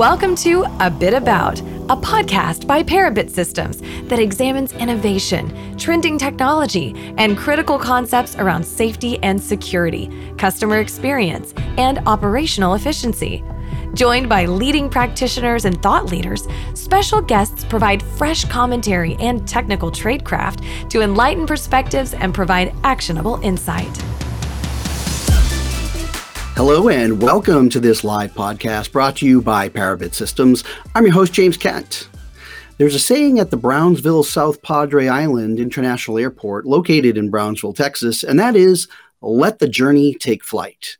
Welcome to A Bit About, a podcast by Parabit Systems that examines innovation, trending technology, and critical concepts around safety and security, customer experience, and operational efficiency. Joined by leading practitioners and thought leaders, special guests provide fresh commentary and technical tradecraft to enlighten perspectives and provide actionable insight. Hello and welcome to this live podcast brought to you by Parabit Systems. I'm your host, James Kent. There's a saying at the Brownsville South Padre Island International Airport, located in Brownsville, Texas, and that is let the journey take flight.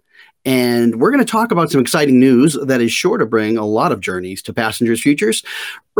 And we're going to talk about some exciting news that is sure to bring a lot of journeys to passengers' futures.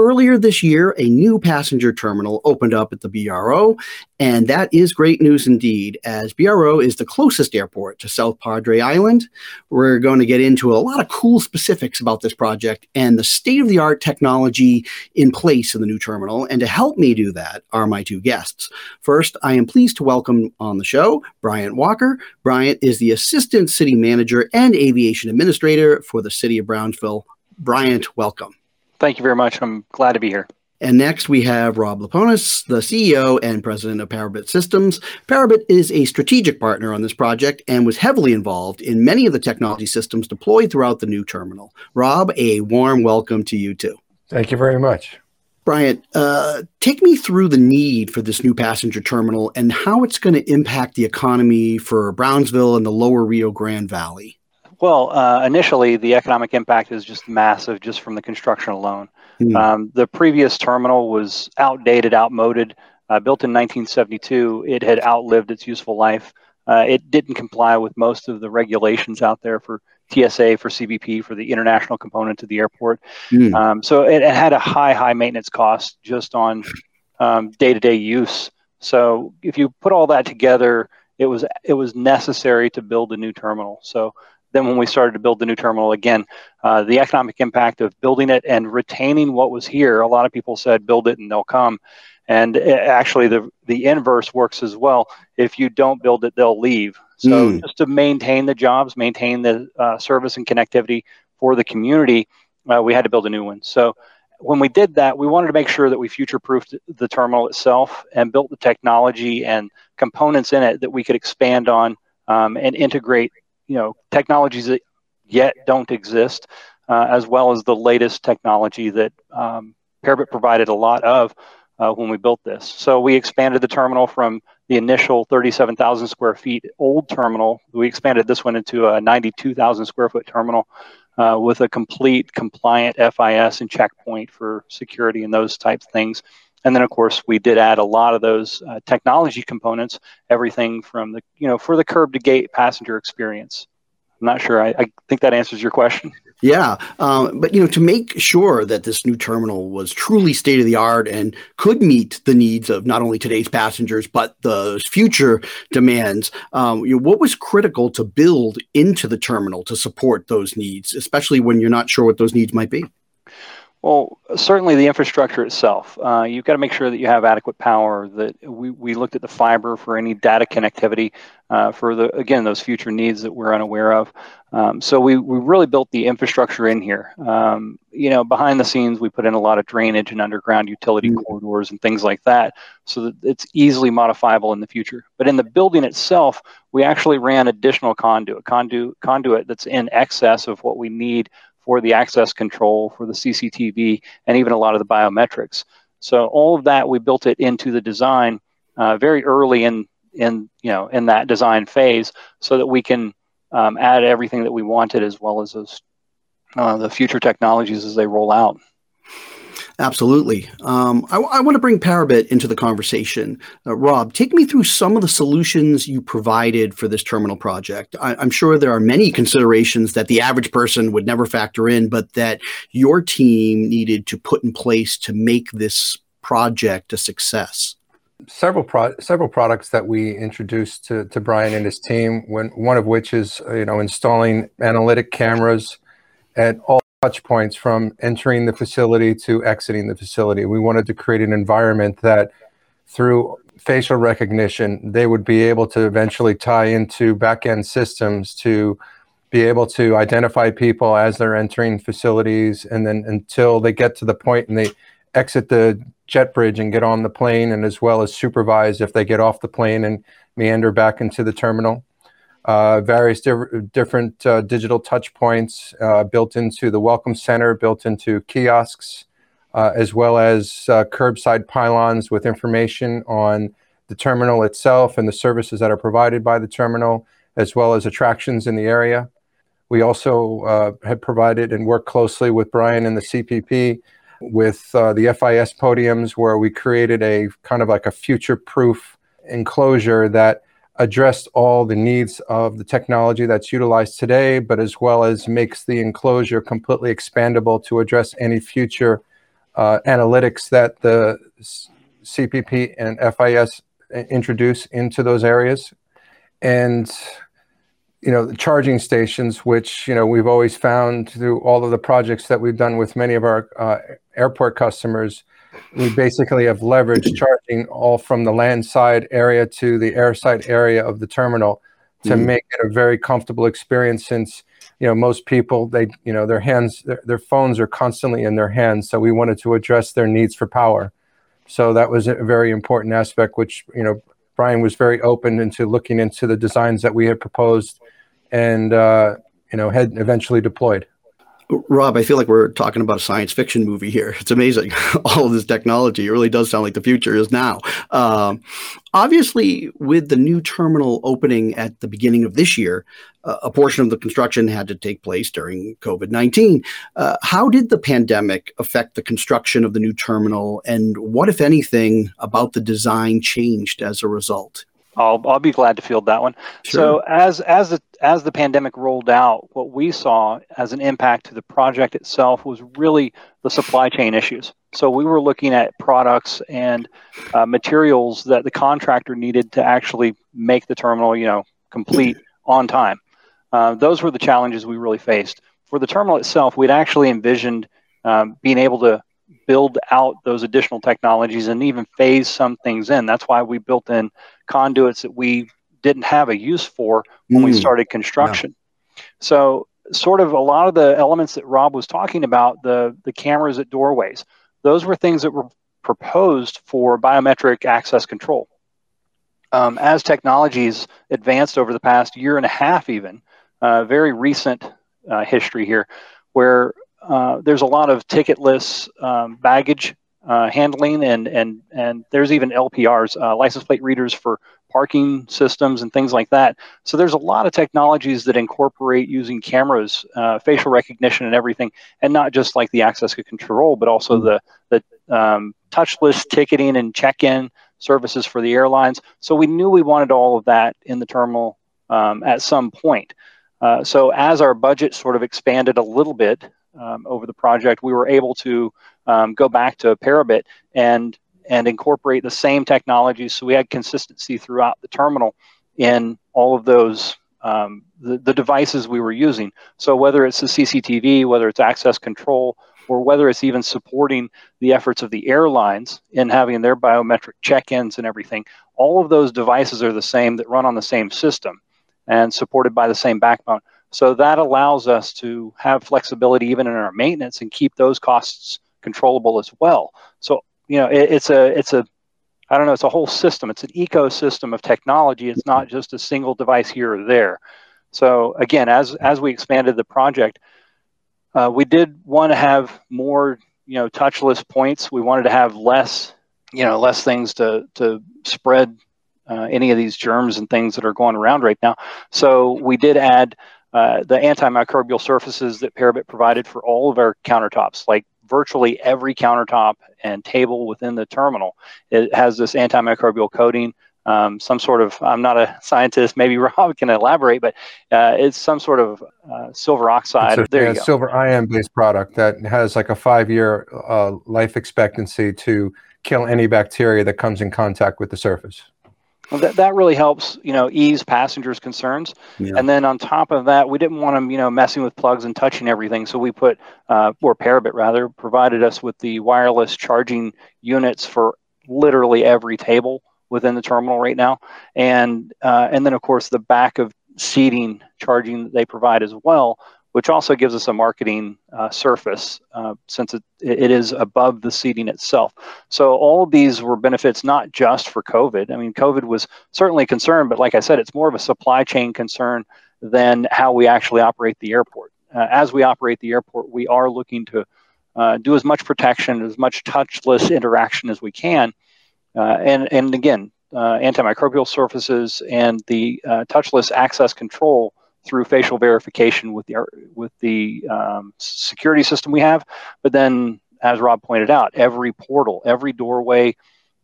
Earlier this year, a new passenger terminal opened up at the BRO, and that is great news indeed, as BRO is the closest airport to South Padre Island. We're going to get into a lot of cool specifics about this project and the state of the art technology in place in the new terminal. And to help me do that are my two guests. First, I am pleased to welcome on the show Bryant Walker. Bryant is the Assistant City Manager and Aviation Administrator for the City of Brownsville. Bryant, welcome. Thank you very much. I'm glad to be here. And next we have Rob Leiponis, the CEO and president of Parabit Systems. Parabit is a strategic partner on this project and was heavily involved in many of the technology systems deployed throughout the new terminal. Rob, a warm welcome to you too. Thank you very much. Bryant, uh, take me through the need for this new passenger terminal and how it's going to impact the economy for Brownsville and the lower Rio Grande Valley. Well, uh, initially, the economic impact is just massive just from the construction alone. Mm. Um, the previous terminal was outdated, outmoded, uh, built in 1972. It had outlived its useful life. Uh, it didn't comply with most of the regulations out there for TSA, for CBP, for the international component to the airport. Mm. Um, so it, it, had a high, high maintenance cost just on day to day use. So if you put all that together, it was it was necessary to build a new terminal. So then when we started to build the new terminal again. Uh, the economic impact of building it and retaining what was here a lot of people said build it and they'll come. And it, actually the the inverse works as well. If you don't build it they'll leave. So mm. just to maintain the jobs maintain the uh, service and connectivity for the community uh, we had to build a new one. So when we did that we wanted to make sure that we future proofed the terminal itself and built the technology and components in it that we could expand on um, and integrate you know technologies that yet don't exist, uh, as well as the latest technology that um, Parabit provided a lot of uh, when we built this. So we expanded the terminal from the initial 37,000 square feet old terminal. We expanded this one into a 92,000 square foot terminal uh, with a complete compliant FIS and checkpoint for security and those types of things. And then, of course, we did add a lot of those uh, technology components, everything from the, you know, for the curb to gate passenger experience. I'm not sure. I, I think that answers your question. Yeah, um, but you know, to make sure that this new terminal was truly state of the art and could meet the needs of not only today's passengers but the future demands, um, you know, what was critical to build into the terminal to support those needs, especially when you're not sure what those needs might be. Well, certainly the infrastructure itself. Uh, you've got to make sure that you have adequate power. That we, we looked at the fiber for any data connectivity uh, for the again those future needs that we're unaware of. Um, so we, we really built the infrastructure in here. Um, you know, behind the scenes, we put in a lot of drainage and underground utility mm-hmm. corridors and things like that, so that it's easily modifiable in the future. But in the building itself, we actually ran additional conduit, conduit, conduit that's in excess of what we need for the access control, for the CCTV, and even a lot of the biometrics. So all of that, we built it into the design uh, very early in in you know in that design phase, so that we can um, add everything that we wanted as well as those uh, the future technologies as they roll out. Absolutely. Um, I, I, want to bring Parabit into the conversation. Uh, Rob, take me through some of the solutions you provided for this terminal project. I, am sure there are many considerations that the average person would never factor in, but that your team needed to put in place to make this project a success. Several pro- several products that we introduced to, to Brian and his team. When one of which is you know installing analytic cameras at all touch points from entering the facility to exiting the facility. We wanted to create an environment that through facial recognition, they would be able to eventually tie into back-end systems to be able to identify people as they're entering facilities, and then until they get to the point and they exit the jet bridge and get on the plane, and as well as supervise if they get off the plane and meander back into the terminal. Uh, various di- different uh, digital touch points uh, built into the welcome center, built into kiosks, uh, as well as uh, curbside pylons with information on the terminal itself and the services that are provided by the terminal, as well as attractions in the area. We also uh, have provided and worked closely with Brian and the CBP with the FIS podiums, where we created a kind of like a future proof enclosure that addressed all the needs of the technology that's utilized today, but as well as makes the enclosure completely expandable to address any future uh, analytics that the CBP and FIS introduce into those areas. And you know, the charging stations, which, you know, we've always found through all of the projects that we've done with many of our uh, airport customers, we basically have leveraged charging all from the land side area to the air side area of the terminal to mm. make it a very comfortable experience since you know most people they you know their hands their, their phones are constantly in their hands so we wanted to address their needs for power so that was a very important aspect which you know brian was very open into looking into the designs that we had proposed and uh, you know had eventually deployed. Rob, I feel like we're talking about a science fiction movie here. It's amazing. All of this technology. It really does sound like the future is now. Um, obviously, with the new terminal opening at the beginning of this year, uh, a portion of the construction had to take place during COVID 19. Uh, how did the pandemic affect the construction of the new terminal? And what, if anything, about the design changed as a result? I'll I'll be glad to field that one. Sure. So as as the as the pandemic rolled out, what we saw as an impact to the project itself was really the supply chain issues. So we were looking at products and uh, materials that the contractor needed to actually make the terminal, you know, complete on time. Uh, those were the challenges we really faced. For the terminal itself, we'd actually envisioned um, being able to build out those additional technologies and even phase some things in. That's why we built in conduits that we didn't have a use for when mm. we started construction. Yeah. So, sort of a lot of the elements that Rob was talking about, the the cameras at doorways, those were things that were proposed for biometric access control. Um, as technologies advanced over the past year and a half, even uh, very recent uh, history here, where uh, there's a lot of ticketless um, baggage uh, handling, and and and there's even LPRs, uh, license plate readers for parking systems and things like that. So there's a lot of technologies that incorporate using cameras, uh, facial recognition, and everything, and not just like the access control, but also the the um, touchless ticketing and check-in services for the airlines. So we knew we wanted all of that in the terminal um, at some point. Uh, so as our budget sort of expanded a little bit um, over the project, we were able to um, go back to Parabit and and incorporate the same technologies. So we had consistency throughout the terminal in all of those um, the, the devices we were using. So whether it's the CCTV, whether it's access control, or whether it's even supporting the efforts of the airlines in having their biometric check-ins and everything, all of those devices are the same that run on the same system and supported by the same backbone. So that allows us to have flexibility even in our maintenance and keep those costs controllable as well. So you know, it, it's a it's a I don't know, it's a whole system. It's an ecosystem of technology. It's not just a single device here or there. So again, as as we expanded the project, uh, we did want to have more, you know, touchless points. We wanted to have less, you know, less things to to spread uh, any of these germs and things that are going around right now. So we did add uh, the antimicrobial surfaces that Parabit provided for all of our countertops, like virtually every countertop and table within the terminal. It has this antimicrobial coating. Um, some sort of, I'm not a scientist, maybe Rob can elaborate, but uh, it's some sort of uh, silver oxide. A, there yeah, you go. Silver ion based product that has like a five year uh, life expectancy to kill any bacteria that comes in contact with the surface. That, that really helps, you know, ease passengers' concerns. Yeah. And then on top of that, we didn't want them, you know, messing with plugs and touching everything. So we put, uh, or Parabit rather, provided us with the wireless charging units for literally every table within the terminal right now. And uh, and then of course the back of seating charging that they provide as well, which also gives us a marketing uh, surface uh, since it, it is above the seating itself. So all of these were benefits not just for COVID. I mean, COVID was certainly a concern, but like I said, it's more of a supply chain concern than how we actually operate the airport. Uh, as we operate the airport, we are looking to uh, do as much protection, as much touchless interaction as we can. Uh, and, and again, uh, antimicrobial surfaces and the touchless access control through facial verification with the with the um, security system we have. But then, as Rob pointed out, every portal, every doorway,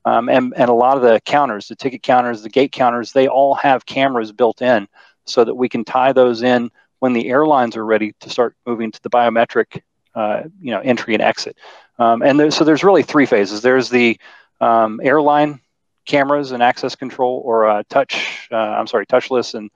um, and and a lot of the counters, the ticket counters, the gate counters, they all have cameras built in, so that we can tie those in when the airlines are ready to start moving to the biometric, uh, you know, entry and exit. Um, and there, so there's really three phases. There's the um, airline cameras and access control, or uh, touch. Uh, I'm sorry, touchless and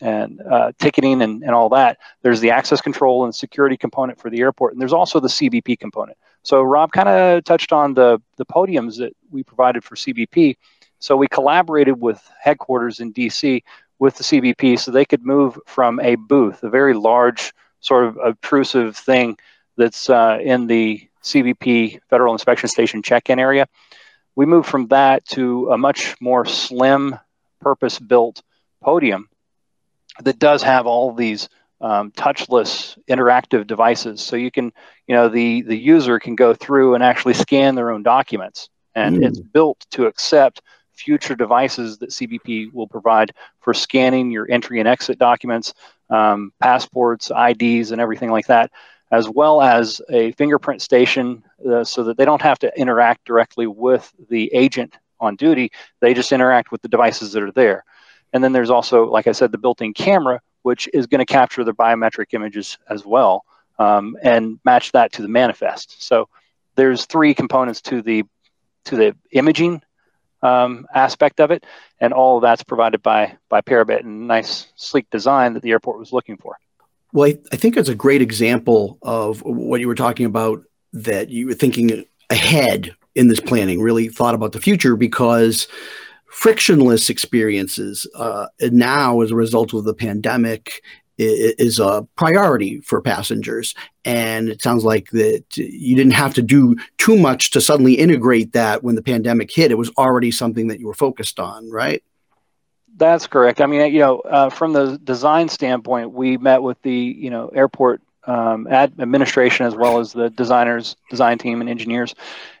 and uh, ticketing and, and all that. There's the access control and security component for the airport, and there's also the CBP component. So Rob kind of touched on the the podiums that we provided for CBP. So we collaborated with headquarters in DC with the CBP so they could move from a booth, a very large sort of obtrusive thing that's uh, in the CBP Federal Inspection Station check-in area. We moved from that to a much more slim, purpose-built podium that does have all these um, touchless interactive devices. So you can, you know, the the user can go through and actually scan their own documents, and mm. it's built to accept future devices that CBP will provide for scanning your entry and exit documents, um, passports, IDs, and everything like that, as well as a fingerprint station uh, so that they don't have to interact directly with the agent on duty. They just interact with the devices that are there. And then there's also, like I said, the built in camera, which is going to capture the biometric images as well um, and match that to the manifest. So there's three components to the to the imaging um, aspect of it, and all of that's provided by by Parabit and nice sleek design that the airport was looking for. Well, I, I think it's a great example of what you were talking about that you were thinking ahead in this planning, really thought about the future because frictionless experiences uh, now as a result of the pandemic is a priority for passengers. And it sounds like that you didn't have to do too much to suddenly integrate that when the pandemic hit. It was already something that you were focused on, right? That's correct. I mean, you know, uh, from the design standpoint, we met with the you know airport um, administration as well as the designers, design team, and engineers.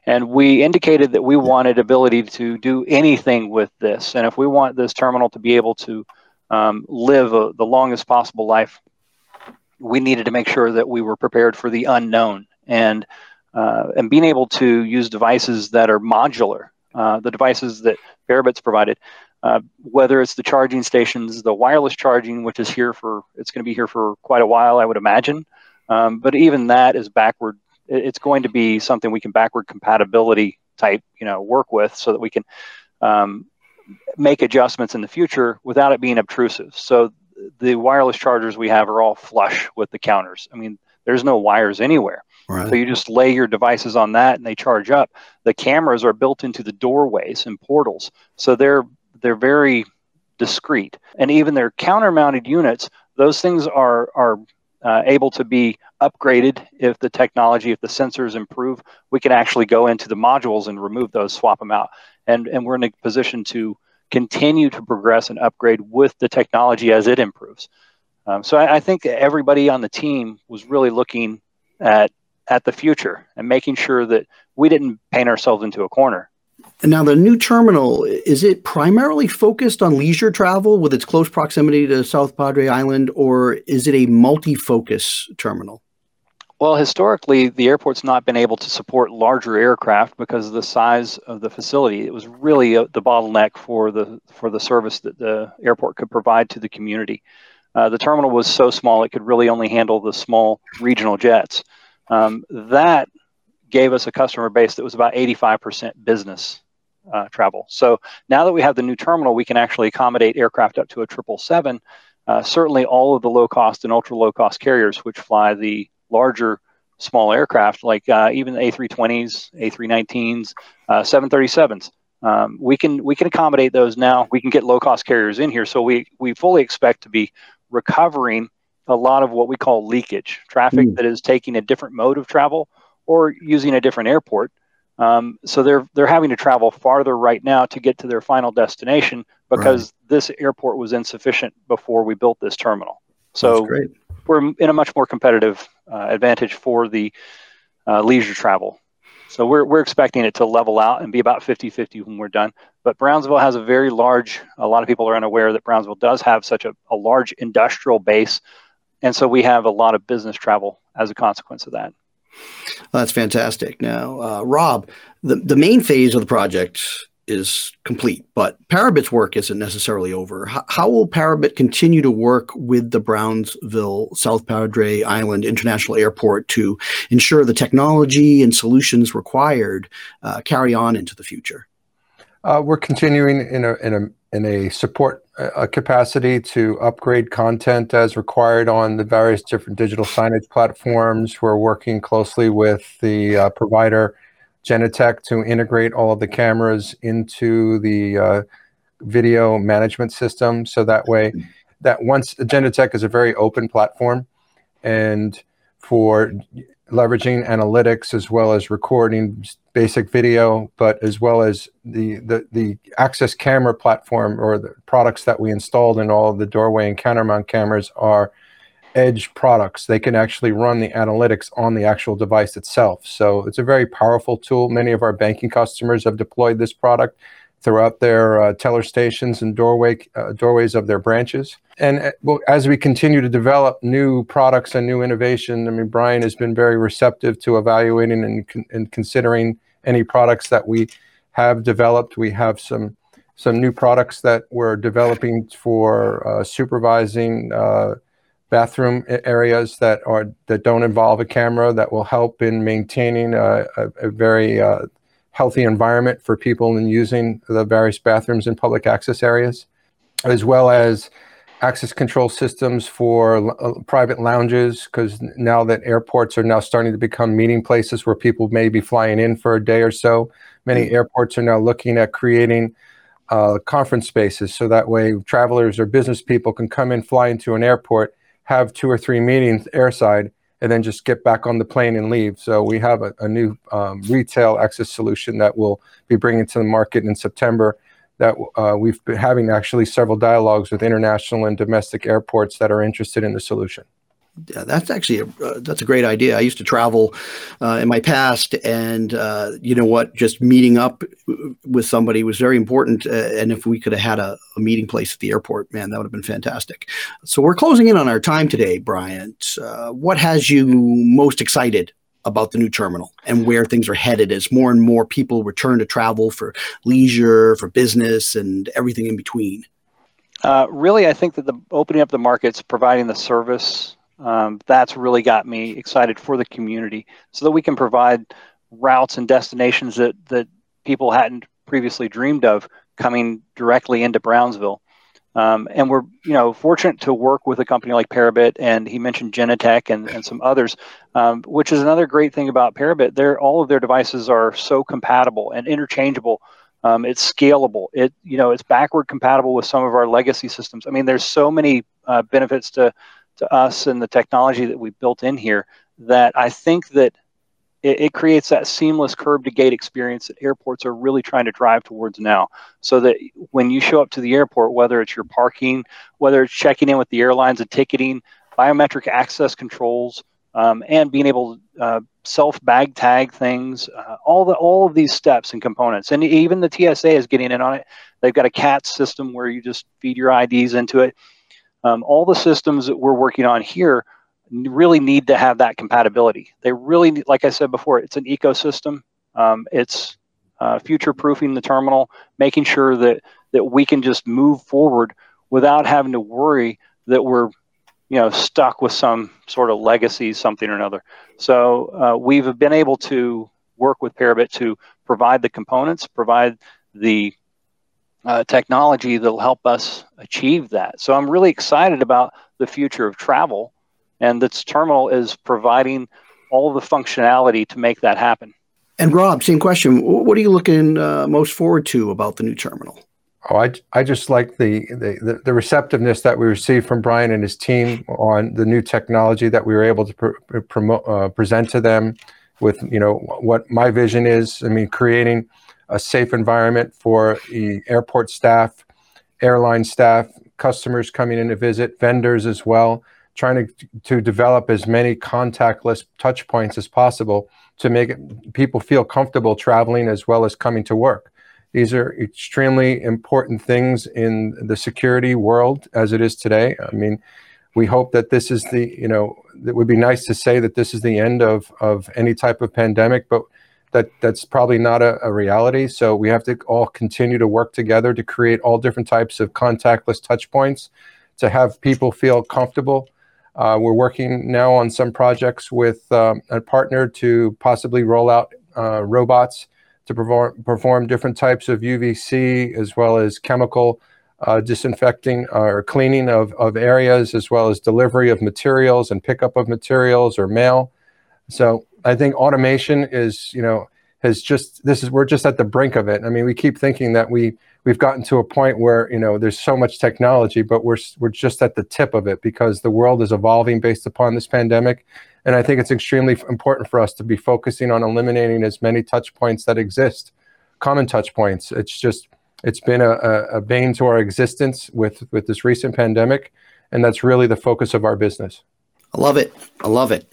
And we indicated that we wanted ability to do anything with this. And if we want this terminal to be able to um, live a, the longest possible life, we needed to make sure that we were prepared for the unknown and uh, and being able to use devices that are modular. Uh, the devices that Parabit's provided uh, whether it's the charging stations, the wireless charging, which is here for, it's going to be here for quite a while, I would imagine. Um, but even that is backward. It's going to be something we can backward compatibility type, you know, work with so that we can um, make adjustments in the future without it being obtrusive. So the wireless chargers we have are all flush with the counters. I mean, there's no wires anywhere. Right. So you just lay your devices on that and they charge up. The cameras are built into the doorways and portals. So they're they're very discreet. And even their counter mounted units, those things are, are uh, able to be upgraded if the technology, if the sensors improve. We can actually go into the modules and remove those, swap them out. And, and we're in a position to continue to progress and upgrade with the technology as it improves. Um, so I, I, think everybody on the team was really looking at at the future and making sure that we didn't paint ourselves into a corner. Now, the new terminal, is it primarily focused on leisure travel with its close proximity to South Padre Island, or is it a multi focus terminal? Well, historically, the airport's not been able to support larger aircraft because of the size of the facility. It was really a, the bottleneck for the for the service that the airport could provide to the community. Uh, the terminal was so small it could really only handle the small regional jets. Um, that gave us a customer base that was about 85% business uh, travel. So now that we have the new terminal, we can actually accommodate aircraft up to a 777. Uh, certainly, all of the low cost and ultra low cost carriers, which fly the larger small aircraft, like uh, even the A320s, A319s, 737s, uh, Um, we can we can accommodate those now. We can get low cost carriers in here, so we we fully expect to be recovering a lot of what we call leakage traffic mm. that is taking a different mode of travel or using a different airport. Um, so they're they're having to travel farther right now to get to their final destination because right. this airport was insufficient before we built this terminal. So we're in a much more competitive uh, advantage for the uh, leisure travel. So we're, we're expecting it to level out and be about 50-50 when we're done. But Brownsville has a very large, a lot of people are unaware that Brownsville does have such a, a large industrial base. And so we have a lot of business travel as a consequence of that. Well, that's fantastic. Now, uh, Rob, the, the main phase of the project is complete, but Parabit's work isn't necessarily over. How, how, will Parabit continue to work with the Brownsville South Padre Island International Airport to ensure the technology and solutions required uh, carry on into the future? Uh, we're continuing in a in a in a support capacity to upgrade content as required on the various different digital signage platforms. We're working closely with the uh, provider Genetec to integrate all of the cameras into the uh, video management system. So that way, that once Genetec is a very open platform, and for leveraging analytics as well as recording basic video, but as well as the, the, the access camera platform or the products that we installed in all the doorway and countermount cameras are edge products. They can actually run the analytics on the actual device itself. So it's a very powerful tool. Many of our banking customers have deployed this product throughout their uh, teller stations and doorway uh, doorways of their branches. And uh, well, as we continue to develop new products and new innovation, I mean, Brian has been very receptive to evaluating and, con- and considering any products that we have developed. We have some some new products that we're developing for uh, supervising uh, bathroom areas that are that don't involve a camera that will help in maintaining a, a, a very uh, healthy environment for people in using the various bathrooms in public access areas, as well as access control systems for uh, private lounges because now that airports are now starting to become meeting places where people may be flying in for a day or so many mm. airports are now looking at creating uh, conference spaces so that way travelers or business people can come in fly into an airport have two or three meetings airside and then just get back on the plane and leave. So we have a, a new um, retail access solution that we'll be bringing to the market in September. That uh, we've been having actually several dialogues with international and domestic airports that are interested in the solution yeah, that's actually a, uh, that's a great idea. I used to travel uh, in my past, and uh, you know what? Just meeting up with somebody was very important. Uh, and if we could have had a, a, meeting place at the airport, man, that would have been fantastic. So we're closing in on our time today, Bryant. Uh, what has you most excited about the new terminal and where things are headed as more and more people return to travel for leisure, for business, and everything in between? Uh, really, I think that the opening up the markets, providing the service um, that's really got me excited for the community so that we can provide routes and destinations that, that people hadn't previously dreamed of coming directly into Brownsville. Um, and we're, you know, fortunate to work with a company like Parabit, and he mentioned Genetec and, and some others, um, which is another great thing about Parabit. They're, all of their devices are so compatible and interchangeable. Um, it's scalable. It, you know, it's backward compatible with some of our legacy systems. I mean, there's so many uh, benefits to to us and the technology that we built in here that I think that it, it, creates that seamless curb to gate experience that airports are really trying to drive towards now. So that when you show up to the airport, whether it's your parking, whether it's checking in with the airlines and ticketing, biometric access controls, um, and being able to uh, self bag tag things, uh, all the all of these steps and components, and even the TSA is getting in on it. They've got a CAT system where you just feed your IDs into it um, all the systems that we're working on here really need to have that compatibility. They really, need, like I said before, it's an ecosystem. Um, it's uh, future proofing the terminal, making sure that that we can just move forward without having to worry that we're you know stuck with some sort of legacy something or another so uh, we've been able to work with parabit to provide the components provide the uh, technology that'll help us achieve that. So I'm really excited about the future of travel, and this terminal is providing all the functionality to make that happen. And Rob, same question. What are you looking uh, most forward to about the new terminal? Oh, I, I just like the, the, the receptiveness that we received from Brian and his team on the new technology that we were able to pr- promote, uh, present to them with, you know, what my vision is. I mean, creating a safe environment for the airport staff, airline staff, customers coming in to visit, vendors as well, trying to, to develop as many contactless touch points as possible to make people feel comfortable traveling as well as coming to work. These are extremely important things in the security world as it is today. I mean, we hope that this is the, you know, it would be nice to say that this is the end of, of any type of pandemic, but that that's probably not a, a, reality. So we have to all continue to work together to create all different types of contactless touch points to have people feel comfortable. Uh, we're working now on some projects with um, a partner to possibly roll out uh, robots to perform, perform different types of UVC as well as chemical uh, disinfecting or cleaning of, of areas as well as delivery of materials and pickup of materials or mail. So I think automation is, you know, has just this is we're just at the brink of it. I mean, we keep thinking that we we've gotten to a point where you know there's so much technology, but we're we're just at the tip of it because the world is evolving based upon this pandemic, and I think it's extremely important for us to be focusing on eliminating as many touch points that exist, common touch points. It's just it's been a, a, bane to our existence with with this recent pandemic, and that's really the focus of our business. I love it. I love it.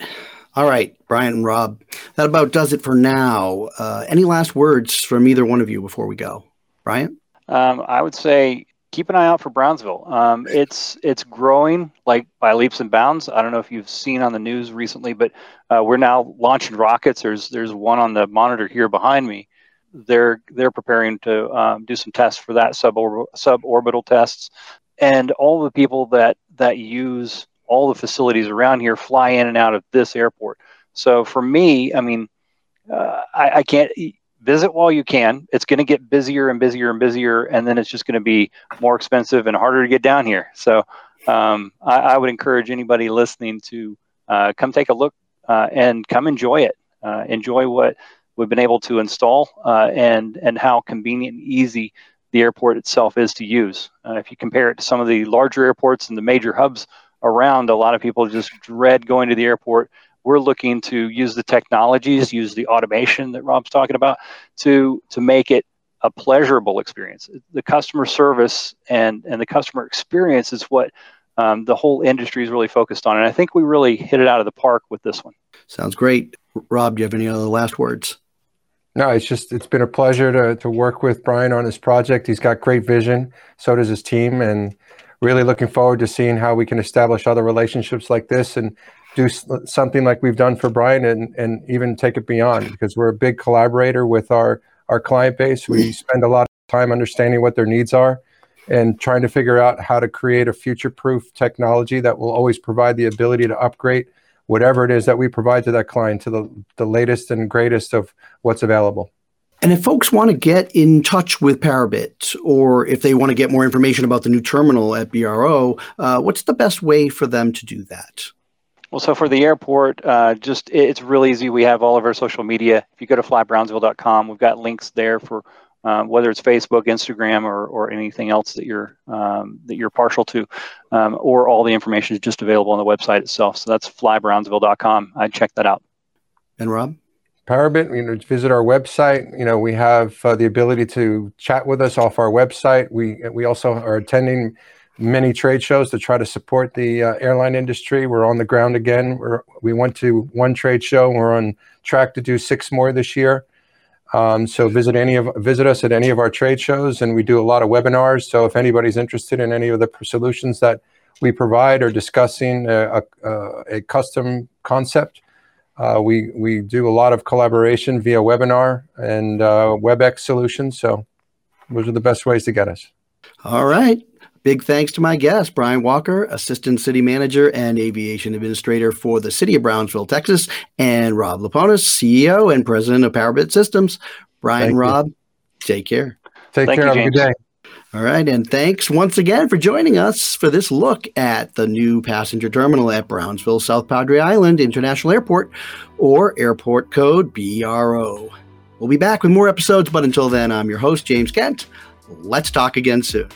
All right, Brian and Rob, that about does it for now. Uh, any last words from either one of you before we go? Brian? Um, I would say keep an eye out for Brownsville. Um, it's it's growing like by leaps and bounds. I don't know if you've seen on the news recently, but uh, we're now launching rockets. There's there's one on the monitor here behind me. They're they're preparing to um, do some tests for that subor- suborbital tests, and all the people that that use all the facilities around here fly in and out of this airport. So for me, I mean, uh, I, I, can't visit while you can. It's going to get busier and busier and busier, and then it's just going to be more expensive and harder to get down here. So um, I, I, would encourage anybody listening to uh, come take a look uh, and come enjoy it. Uh, enjoy what we've been able to install uh, and and how convenient and easy the airport itself is to use. Uh, if you compare it to some of the larger airports and the major hubs around, a lot of people just dread going to the airport. We're looking to use the technologies, use the automation that Rob's talking about to to make it a pleasurable experience. The customer service and and the customer experience is what um, the whole industry is really focused on, and I think we really hit it out of the park with this one. Sounds great, Rob. Do you have any other last words? No, it's just it's been a pleasure to to work with Brian on this project. He's got great vision. So does his team, and really looking forward to seeing how we can establish other relationships like this and do something like we've done for Brian and, and even take it beyond because we're a big collaborator with our, our client base. We mm. spend a lot of time understanding what their needs are and trying to figure out how to create a future proof technology that will always provide the ability to upgrade whatever it is that we provide to that client to the, the latest and greatest of what's available. And if folks want to get in touch with Parabit, or if they want to get more information about the new terminal at BRO, uh, what's the best way for them to do that? Well, so for the airport, uh, just it's real easy. We have all of our social media. If you go to flybrownsville.com, we've got links there for um, whether it's Facebook, Instagram, or, or anything else that you're um, that you're partial to, um, or all the information is just available on the website itself. So that's flybrownsville.com. I'd check that out. And Rob. Parabit, you know, visit our website. You know, we have uh, the ability to chat with us off our website. We we also are attending many trade shows to try to support the uh, airline industry. We're on the ground again. We're, we went to one trade show. We're on track to do six more this year. Um, so visit any of visit us at any of our trade shows, and we do a lot of webinars. So if anybody's interested in any of the solutions that we provide or discussing a, a, a custom concept, uh, we we do a lot of collaboration via webinar and uh, WebEx solutions. So those are the best ways to get us. All right. Big thanks to my guest, Brian Walker, Assistant City Manager and Aviation Administrator for the City of Brownsville, Texas, and Rob Leiponis, CEO and President of Parabit Systems. Brian, Thank Rob, you. take care. Take Thank care. You, Have a good day. All right. And thanks once again for joining us for this look at the new passenger terminal at Brownsville South Padre Island International Airport or airport code BRO. We'll be back with more episodes, but until then, I'm your host, James Kent. Let's talk again soon.